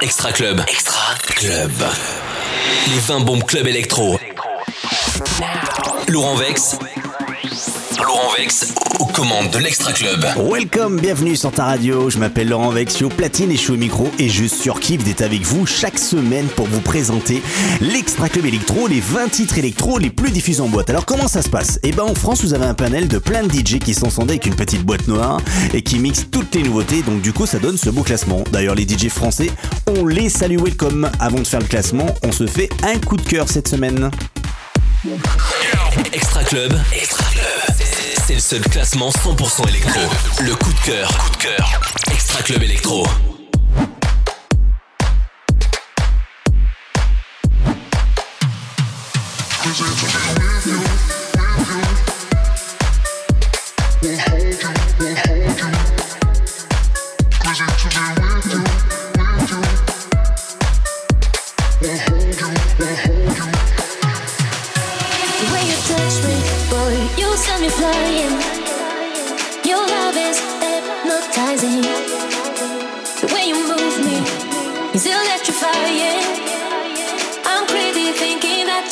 Extra Club. Extra Club. Les 20 bombes club électro. Laurent Vex. Laurent Vex aux commandes de l'Extra Club. Welcome, bienvenue sur ta radio. Je m'appelle Laurent Vex, au platine et je suis micro et je surkiffe d'être avec vous chaque semaine pour vous présenter l'Extra Club électro, les 20 titres électro les plus diffusés en boîte. Alors comment ça se passe? Eh ben en France, vous avez un panel de plein de DJ qui sont sondés avec une petite boîte noire et qui mixent toutes les nouveautés. Donc du coup, ça donne ce beau classement. D'ailleurs, les DJ français, on les salue welcome. Avant de faire le classement, on se fait un coup de cœur cette semaine. Extra Club. Extra Club. C'est le seul classement 100% électro. Le coup de cœur. Coup de cœur. Extra Club électro.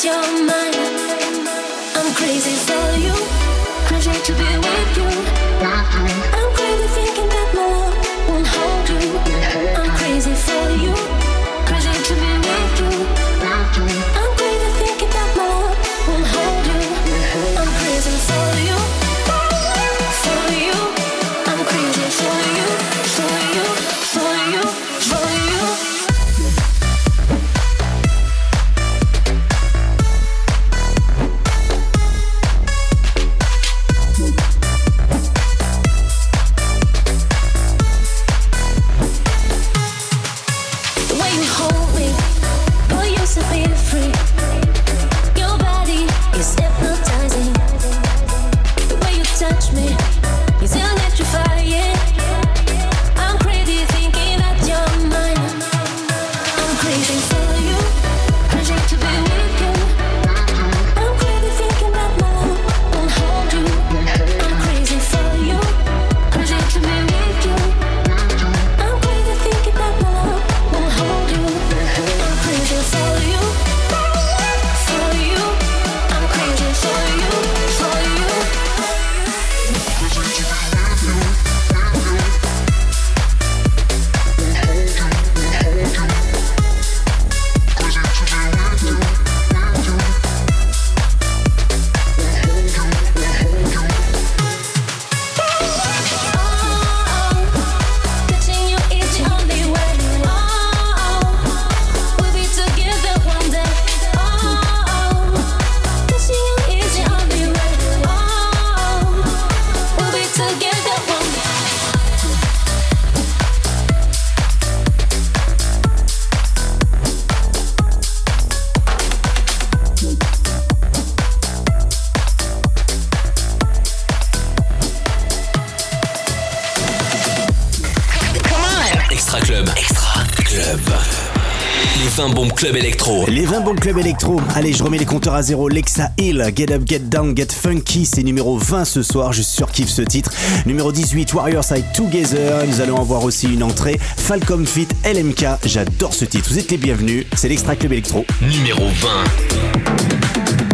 your mind. Club Electro. Les 20 bons Club Electro. Allez, je remets les compteurs à zéro. Lexa Hill, Get Up, Get Down, Get Funky. C'est numéro 20 ce soir. Je surkiffe ce titre. Numéro 18, Warrior Side Together. Nous allons avoir aussi une entrée. Falcom Fit, LMK. J'adore ce titre. Vous êtes les bienvenus. C'est l'Extra Club Electro. Numéro 20.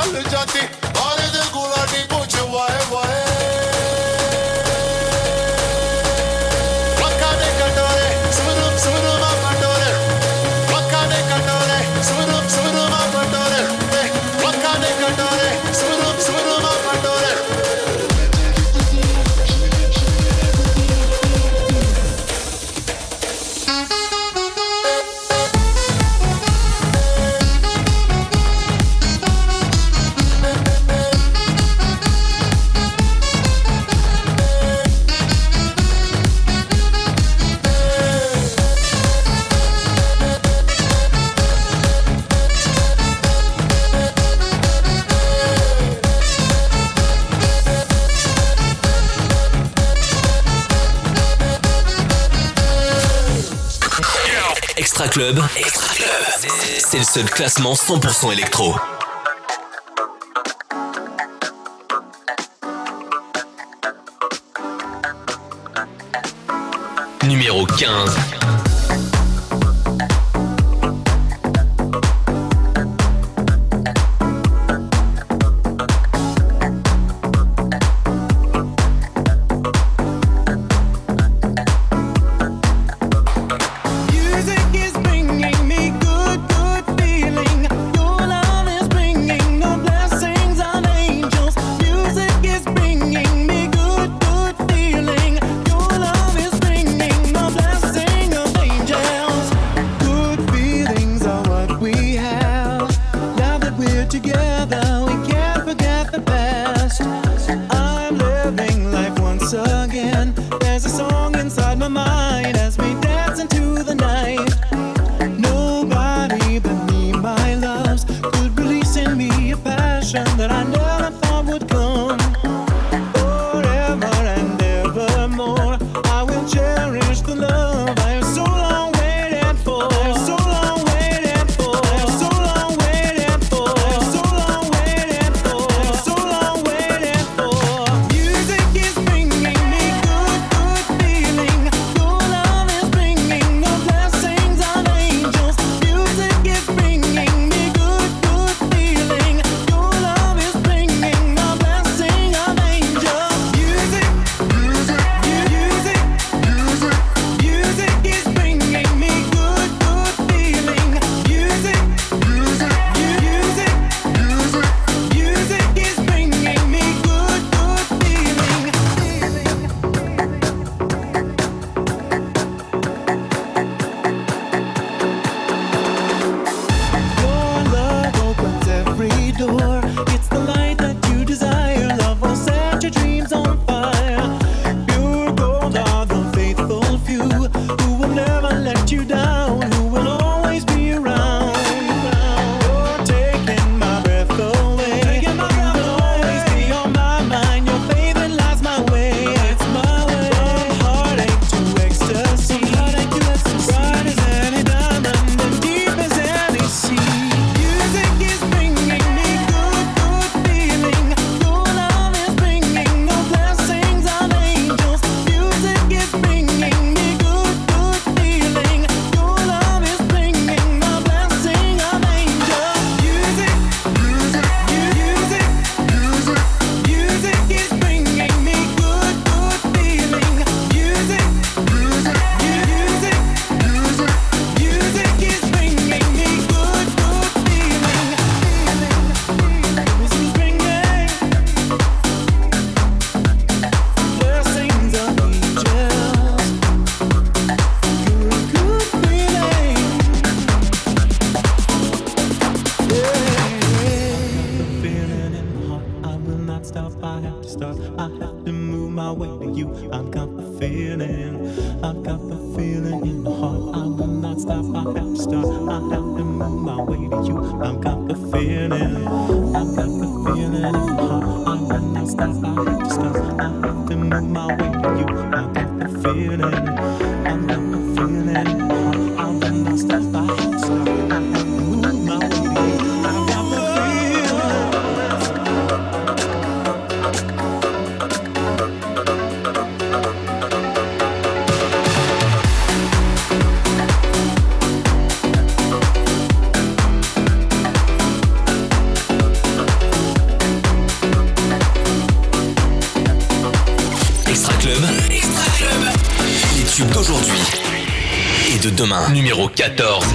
challenge at it. C'est le seul classement 100% électro. Numéro 15. numéro 14.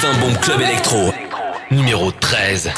20 bombes club électro, numéro 13.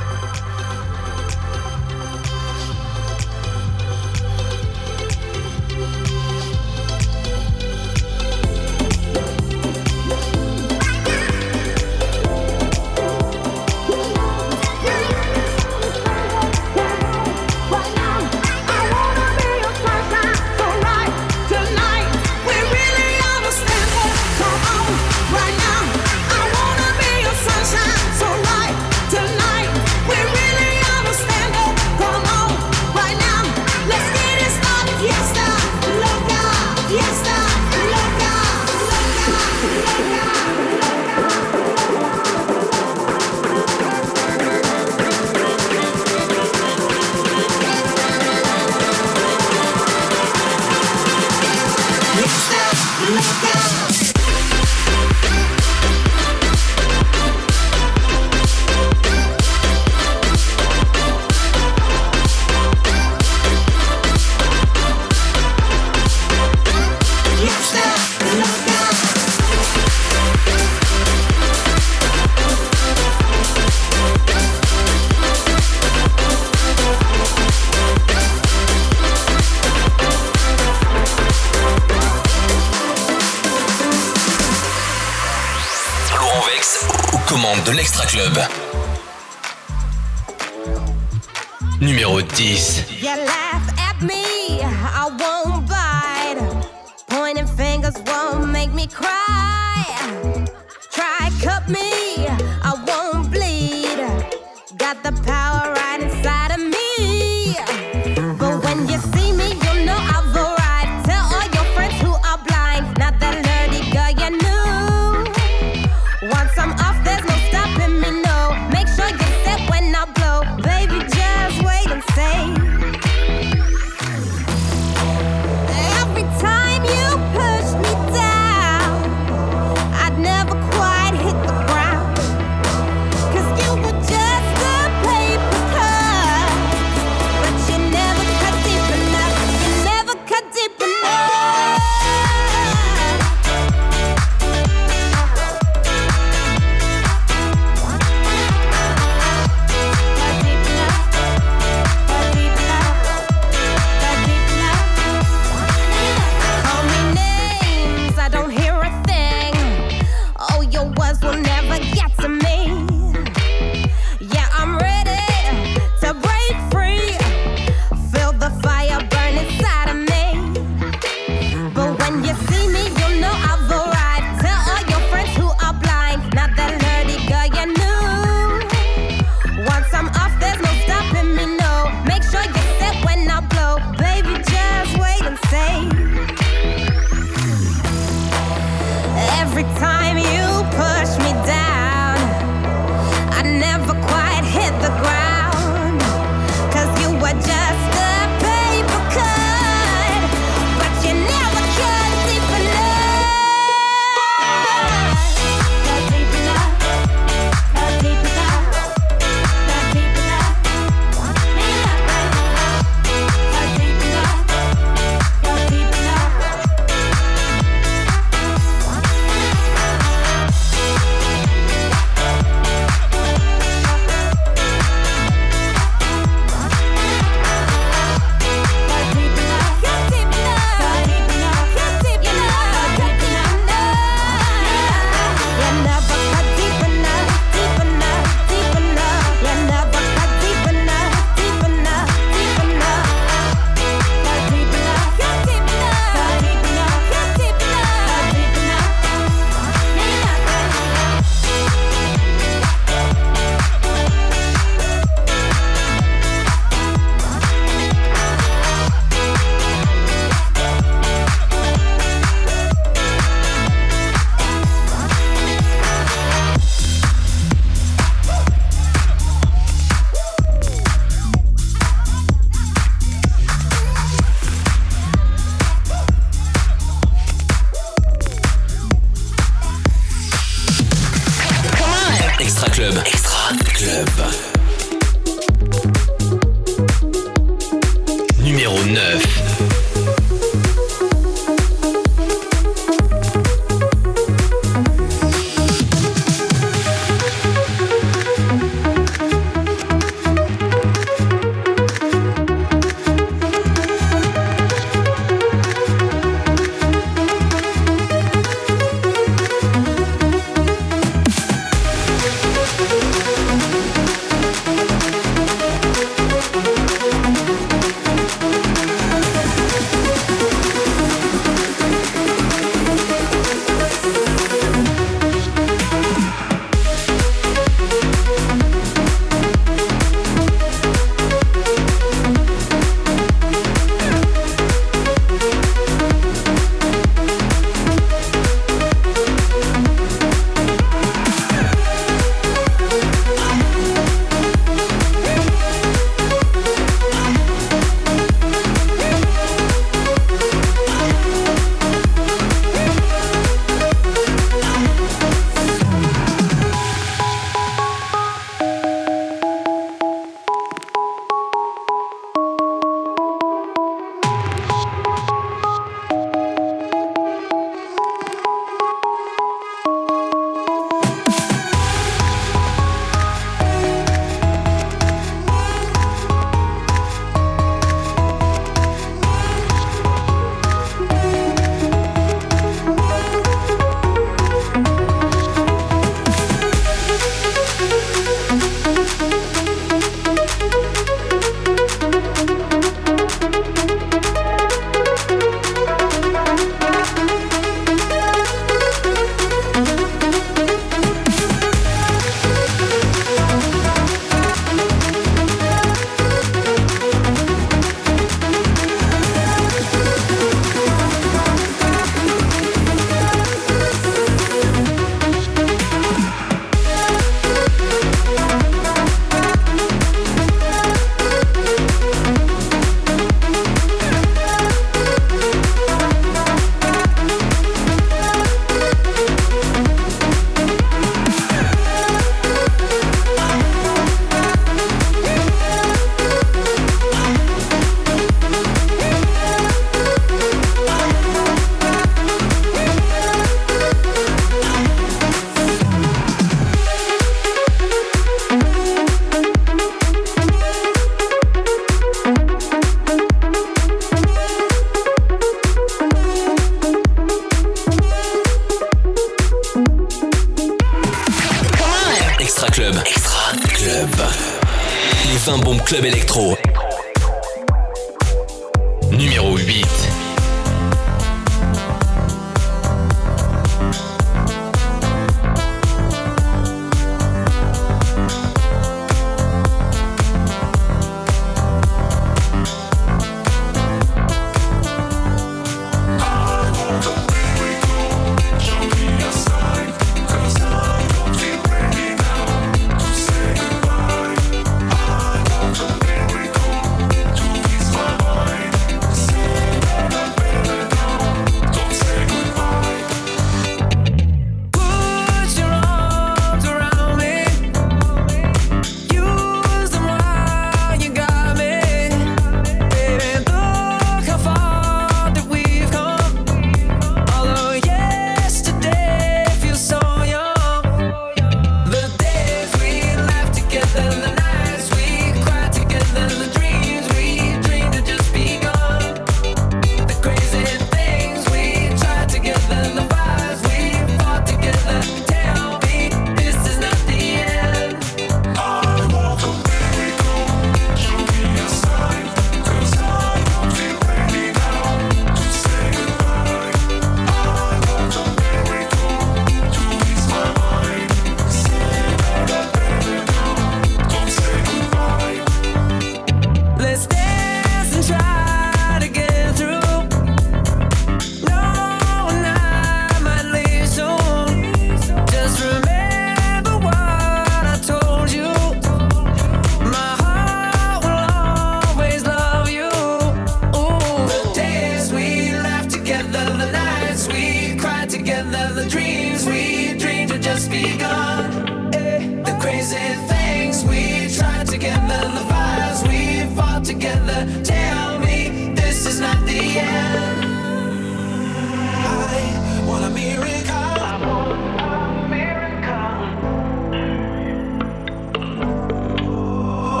Oh,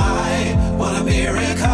I want a miracle.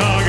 are.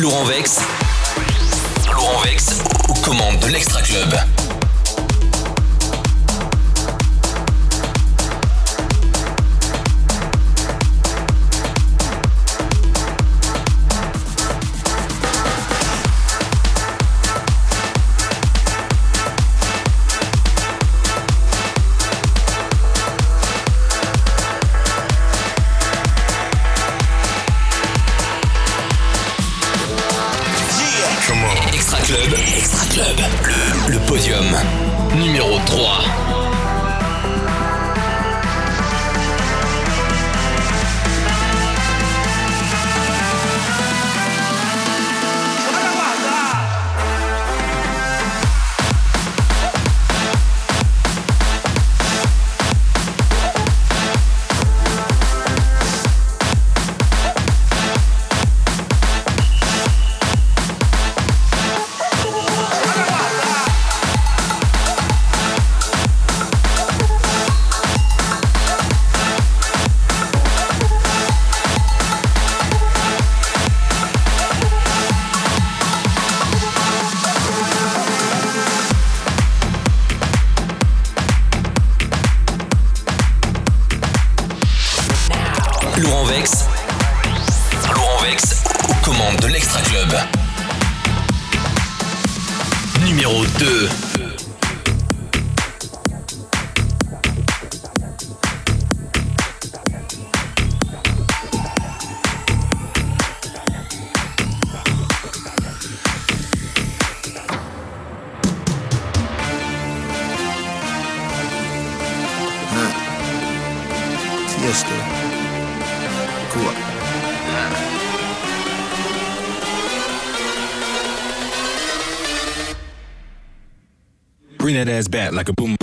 Laurent Vex. Laurent Vex aux commandes de l'Extra Club. ass bad like a boom.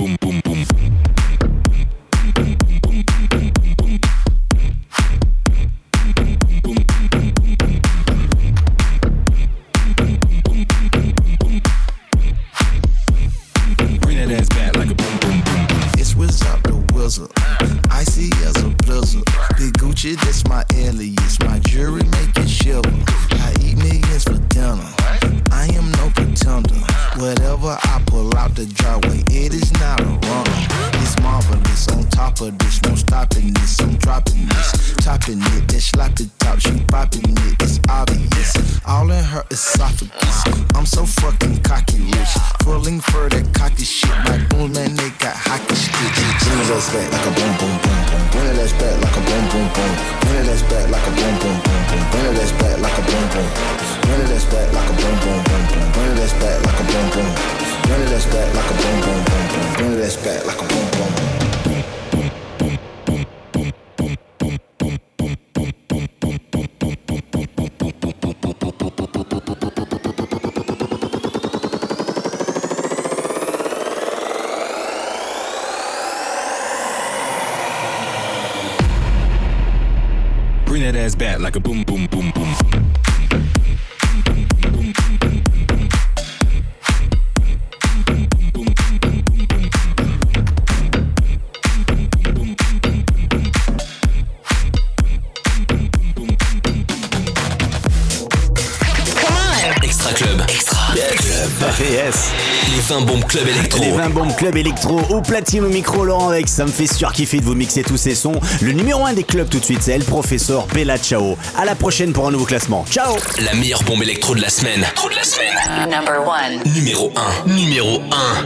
20 bombes club électro. Les 20 bombes club électro au platine au micro Laurent Vex. Ça me fait surkiffer de vous mixer tous ces sons. Le numéro 1 des clubs tout de suite, c'est le Professeur Bella Ciao. À la prochaine pour un nouveau classement. Ciao. La meilleure bombe électro de la semaine. Number 1. Numéro 1. Numéro 1.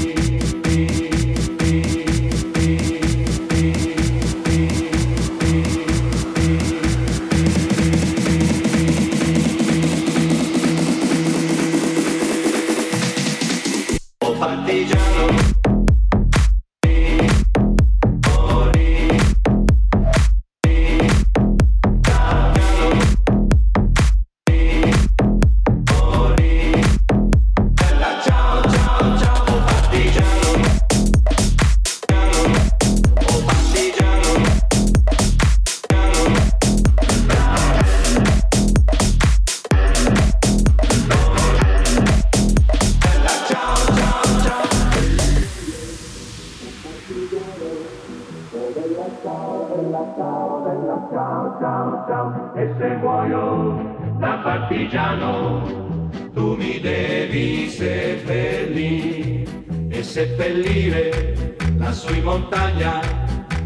E se muoio da partigiano, tu mi devi seppellire e seppellire lassù in montagna.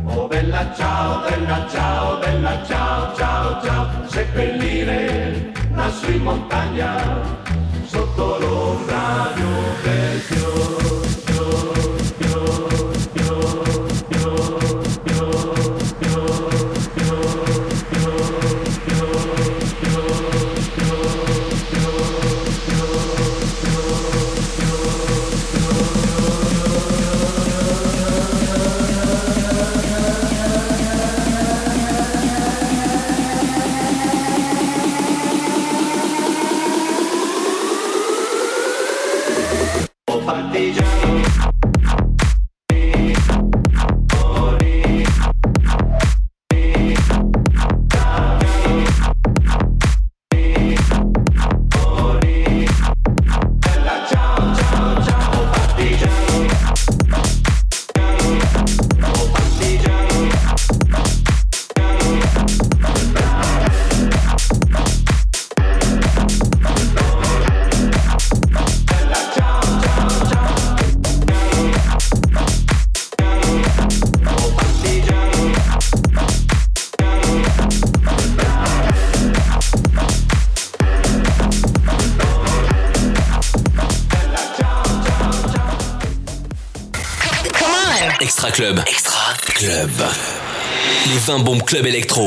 Oh bella ciao, bella ciao, bella ciao, ciao, ciao, seppellire lassù in montagna, sotto l'ombra di un bel fior, Club Electro.